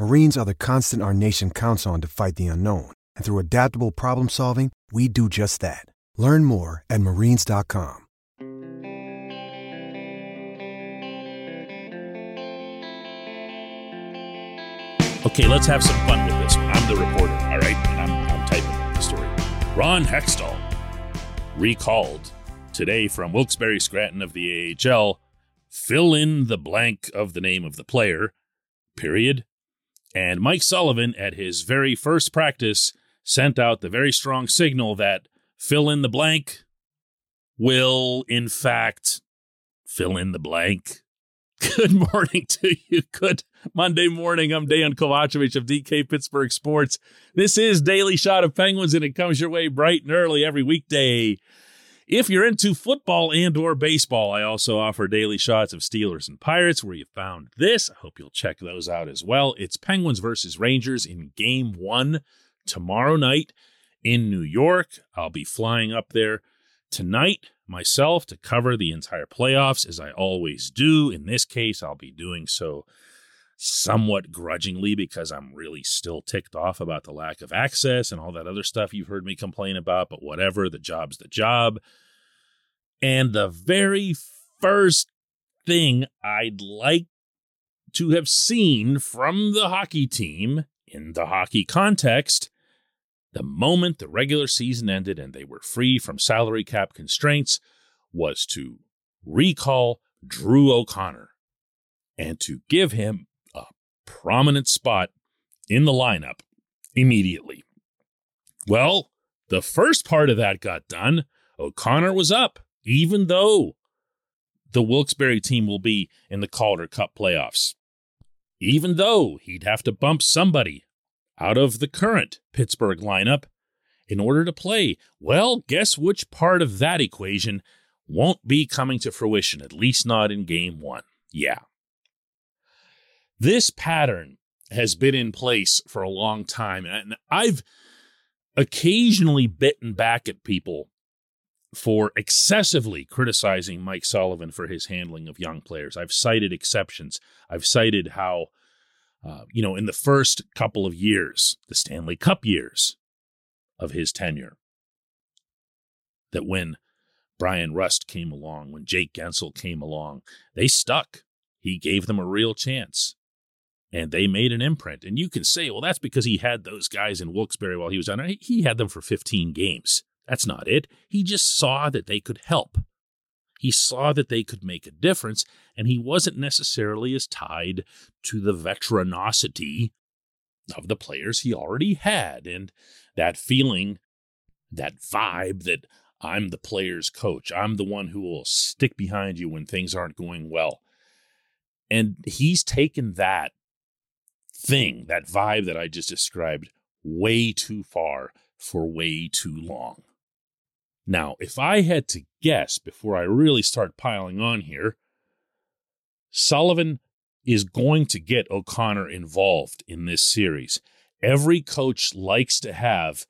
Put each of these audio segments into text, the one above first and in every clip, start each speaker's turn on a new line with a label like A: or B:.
A: Marines are the constant our nation counts on to fight the unknown. And through adaptable problem solving, we do just that. Learn more at marines.com.
B: Okay, let's have some fun with this one. I'm the reporter, all right? And I'm, I'm typing the story. Ron Hextall recalled today from Wilkes-Barre Scranton of the AHL. Fill in the blank of the name of the player, period. And Mike Sullivan, at his very first practice, sent out the very strong signal that fill in the blank will, in fact, fill in the blank. Good morning to you. Good Monday morning. I'm Dan Kovacevic of DK Pittsburgh Sports. This is Daily Shot of Penguins, and it comes your way bright and early every weekday. If you're into football and or baseball, I also offer daily shots of Steelers and Pirates where you found this. I hope you'll check those out as well. It's Penguins versus Rangers in game 1 tomorrow night in New York. I'll be flying up there tonight myself to cover the entire playoffs as I always do. In this case, I'll be doing so somewhat grudgingly because I'm really still ticked off about the lack of access and all that other stuff you've heard me complain about, but whatever, the job's the job. And the very first thing I'd like to have seen from the hockey team in the hockey context, the moment the regular season ended and they were free from salary cap constraints, was to recall Drew O'Connor and to give him a prominent spot in the lineup immediately. Well, the first part of that got done. O'Connor was up, even though the Wilkes-Barre team will be in the Calder Cup playoffs. Even though he'd have to bump somebody out of the current Pittsburgh lineup in order to play. Well, guess which part of that equation won't be coming to fruition, at least not in game one. Yeah, this pattern has been in place for a long time. And I've occasionally bitten back at people for excessively criticizing Mike Sullivan for his handling of young players. I've cited exceptions. I've cited how, uh, you know, in the first couple of years, the Stanley Cup years of his tenure, that when Bryan Rust came along, when Jake Guentzel came along, they stuck. He gave them a real chance and they made an imprint. And you can say, well, that's because he had those guys in Wilkes-Barre while he was on. He had them for 15 games. That's not it. He just saw that they could help. He saw that they could make a difference, and he wasn't necessarily as tied to the veteranosity of the players he already had and that feeling, that vibe that I'm the player's coach. I'm the one who will stick behind you when things aren't going well. And he's taken that thing, that vibe that I just described, way too far for way too long. Now, if I had to guess before I really start piling on here, Sullivan is going to get O'Connor involved in this series. Every coach likes to have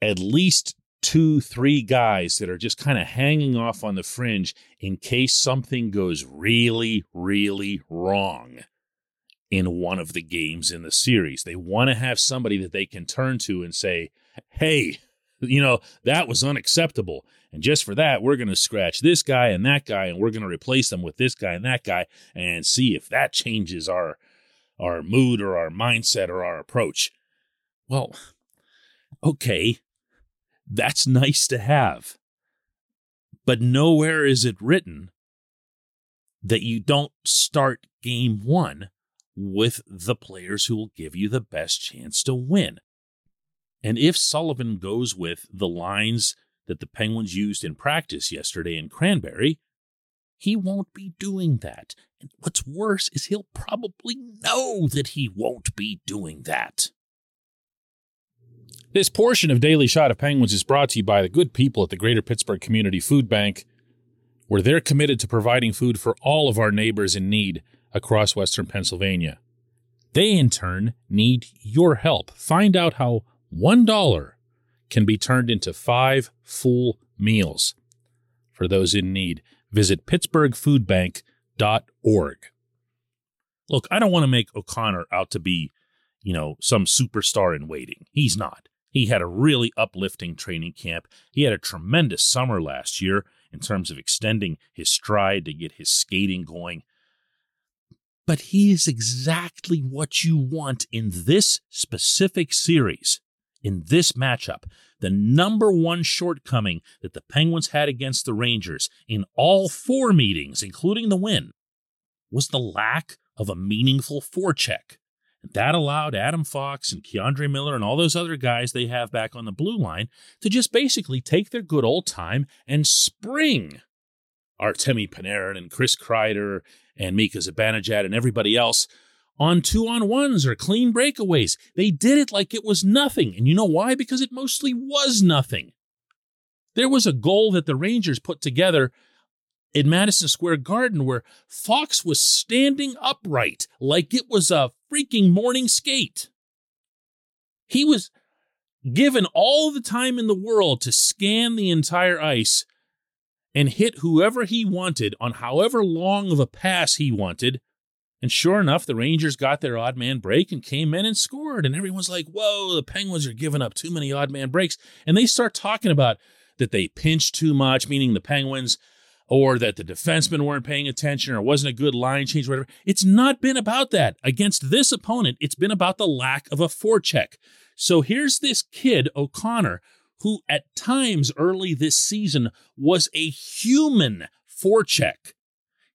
B: at least two, three guys that are just kind of hanging off on the fringe in case something goes really, really wrong in one of the games in the series. They want to have somebody that they can turn to and say, hey, you know, that was unacceptable. And just for that, we're going to scratch this guy and that guy, and we're going to replace them with this guy and that guy and see if that changes our our mood or our mindset or our approach. Well, okay, that's nice to have. But nowhere is it written that you don't start game one with the players who will give you the best chance to win. And if Sullivan goes with the lines that the Penguins used in practice yesterday in Cranberry, he won't be doing that. And what's worse is he'll probably know that he won't be doing that. This portion of Daily Shot of Penguins is brought to you by the good people at the Greater Pittsburgh Community Food Bank, where they're committed to providing food for all of our neighbors in need across Western Pennsylvania. They, in turn, need your help. Find out how $1 can be turned into five full meals for those in need. Visit pittsburghfoodbank.org. Look, I don't want to make O'Connor out to be, you know, some superstar in waiting. He's not. He had a really uplifting training camp. He had a tremendous summer last year in terms of extending his stride to get his skating going. But he is exactly what you want in this specific series, in this matchup. The number one shortcoming that the Penguins had against the Rangers in all four meetings, including the win, was the lack of a meaningful forecheck. And That allowed Adam Fox and K'Andre Miller and all those other guys they have back on the blue line to just basically take their good old time and spring Artemi Panarin and Chris Kreider and Mika Zibanejad and everybody else on two on ones or clean breakaways. They did it like it was nothing. And you know why? Because it mostly was nothing. There was a goal that the Rangers put together in Madison Square Garden where Fox was standing upright like it was a freaking morning skate. He was given all the time in the world to scan the entire ice and hit whoever he wanted on however long of a pass he wanted. And sure enough, the Rangers got their odd man break and came in and scored. And everyone's like, whoa, the Penguins are giving up too many odd man breaks. And they start talking about that they pinched too much, meaning the Penguins or that the defensemen weren't paying attention or wasn't a good line change, whatever. It's not been about that. Against this opponent, it's been about the lack of a forecheck. So here's this kid, O'Connor, who at times early this season was a human forecheck.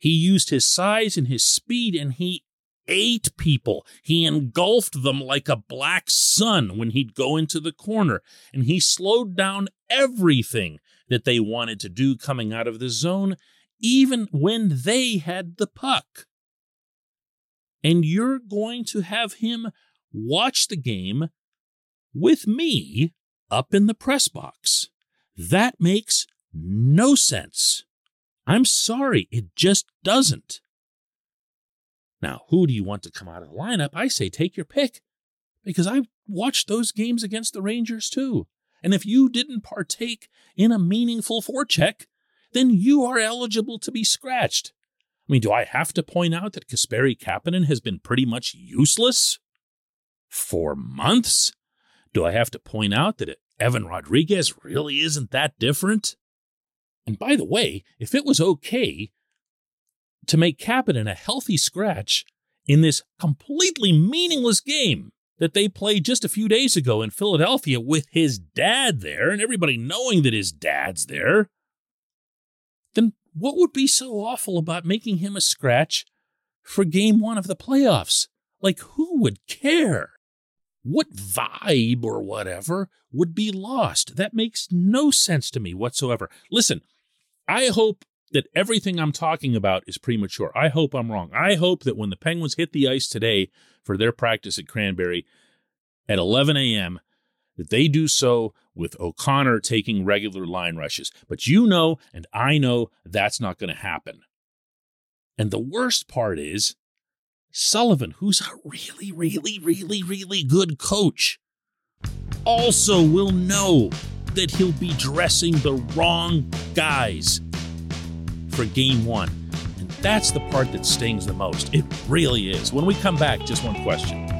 B: He used his size and his speed and he ate people. He engulfed them like a black sun when he'd go into the corner, and he slowed down everything that they wanted to do coming out of the zone, even when they had the puck. And you're going to have him watch the game with me up in the press box. That makes no sense. I'm sorry, it just doesn't. Now, who do you want to come out of the lineup? I say take your pick because I've watched those games against the Rangers too. And if you didn't partake in a meaningful forecheck, then you are eligible to be scratched. I mean, do I have to point out that Kasperi Kapanen has been pretty much useless for months? Do I have to point out that Evan Rodrigues really isn't that different? And by the way, if it was okay to make Kapanen a healthy scratch in this completely meaningless game, that they played just a few days ago in Philadelphia with his dad there and everybody knowing that his dad's there, then what would be so awful about making him a scratch for game one of the playoffs? Like, who would care? What vibe or whatever would be lost? That makes no sense to me whatsoever. Listen, I hope that everything I'm talking about is premature. I hope I'm wrong. I hope that when the Penguins hit the ice today for their practice at Cranberry at 11 a.m., that they do so with O'Connor taking regular line rushes. But you know, and I know, that's not going to happen. And the worst part is Sullivan, who's a really, really, really, really good coach, also will know that he'll be dressing the wrong guys for game one. And that's the part that stings the most. It really is. When we come back, just one question.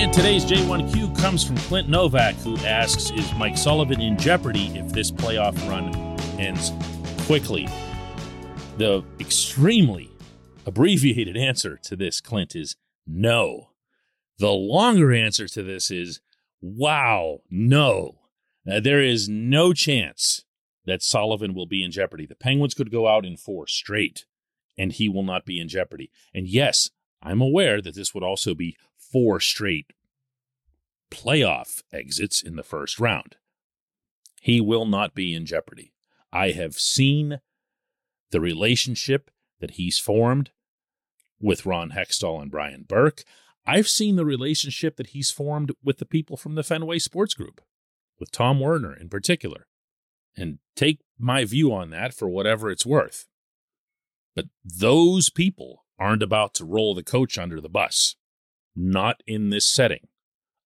B: And today's J1Q comes from Clint Novak, who asks Is Mike Sullivan in jeopardy if this playoff run ends quickly? The extremely abbreviated answer to this, Clint, is no. The longer answer to this is wow, no. Uh, there is no chance that Sullivan will be in jeopardy. The Penguins could go out in four straight, and he will not be in jeopardy. And yes, I'm aware that this would also be four straight playoff exits in the first round. He will not be in jeopardy. I have seen the relationship that he's formed with Ron Hextall and Brian Burke. I've seen the relationship that he's formed with the people from the Fenway Sports Group, with Tom Werner in particular. And take my view on that for whatever it's worth. But those people aren't about to roll the coach under the bus not in this setting.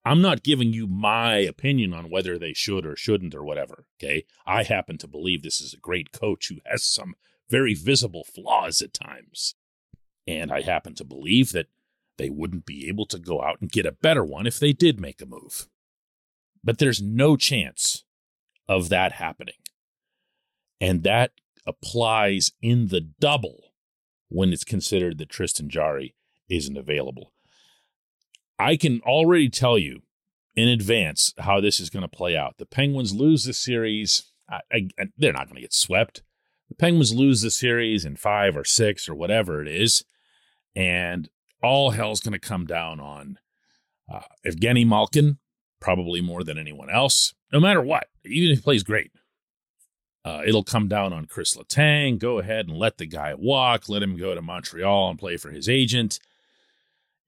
B: I'm not giving you my opinion on whether they should or shouldn't or whatever. Okay. I happen to believe this is a great coach who has some very visible flaws at times. And I happen to believe that they wouldn't be able to go out and get a better one if they did make a move. But there's no chance of that happening. And that applies in the double when it's considered that Tristan Jarry isn't available. I can already tell you in advance how this is going to play out. The Penguins lose the series. I, I, they're not going to get swept. The Penguins lose the series in five or six or whatever it is, and all hell's going to come down on uh, Evgeny Malkin, probably more than anyone else, no matter what, even if he plays great. Uh, it'll come down on Chris Letang. Go ahead and let the guy walk. Let him go to Montreal and play for his agent.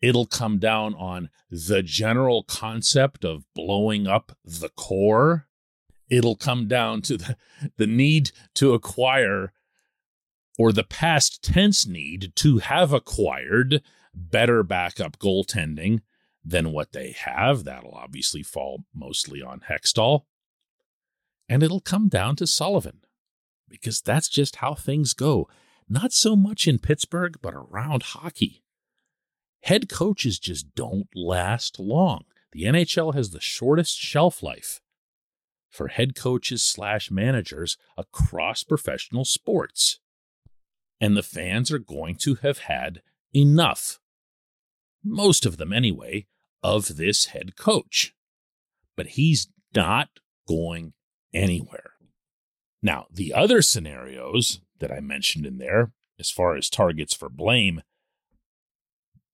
B: It'll come down on the general concept of blowing up the core. It'll come down to the, the need to acquire or the past tense need to have acquired better backup goaltending than what they have. That'll obviously fall mostly on Hextall. And it'll come down to Sullivan because that's just how things go. Not so much in Pittsburgh, but around hockey. Head coaches just don't last long. The NHL has the shortest shelf life for head coaches slash managers across professional sports. And the fans are going to have had enough, most of them anyway, of this head coach. But he's not going anywhere. Now, the other scenarios that I mentioned in there, as far as targets for blame,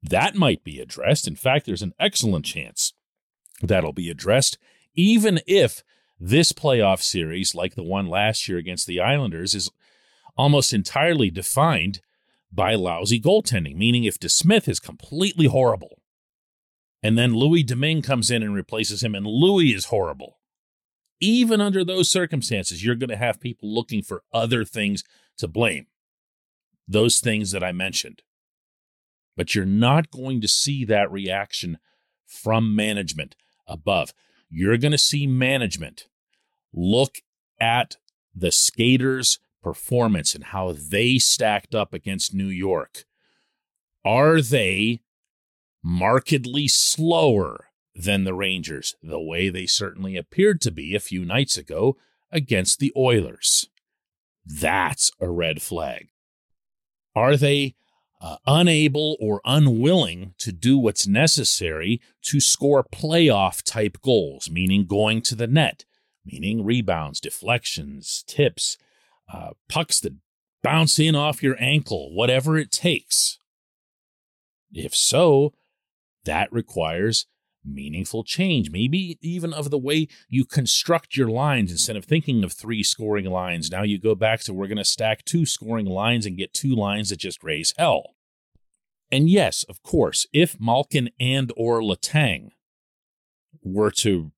B: that might be addressed. In fact, there's an excellent chance that'll be addressed, even if this playoff series, like the one last year against the Islanders, is almost entirely defined by lousy goaltending, meaning if DeSmith is completely horrible, and then Louis Domingue comes in and replaces him, and Louis is horrible. Even under those circumstances, you're going to have people looking for other things to blame. Those things that I mentioned but you're not going to see that reaction from management above. You're going to see management look at the skaters' performance and how they stacked up against New York. Are they markedly slower than the Rangers, the way they certainly appeared to be a few nights ago against the Oilers? That's a red flag. Are they uh, unable or unwilling to do what's necessary to score playoff type goals, meaning going to the net, meaning rebounds, deflections, tips, uh, pucks that bounce in off your ankle, whatever it takes. If so, that requires meaningful change, maybe even of the way you construct your lines instead of thinking of three scoring lines. Now you go back to we're going to stack two scoring lines and get two lines that just raise hell. And yes, of course, if Malkin and or Letang were to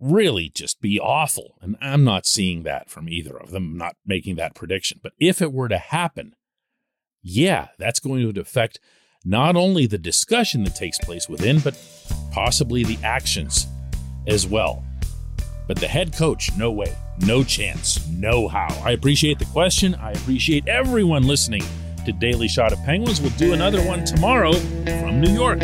B: really just be awful, and I'm not seeing that from either of them, I'm not making that prediction, but if it were to happen, yeah, that's going to affect not only the discussion that takes place within, but possibly the actions as well. But the head coach, no way, no chance, no how. I appreciate the question. I appreciate everyone listening to Daily Shot of Penguins. We'll do another one tomorrow from New York.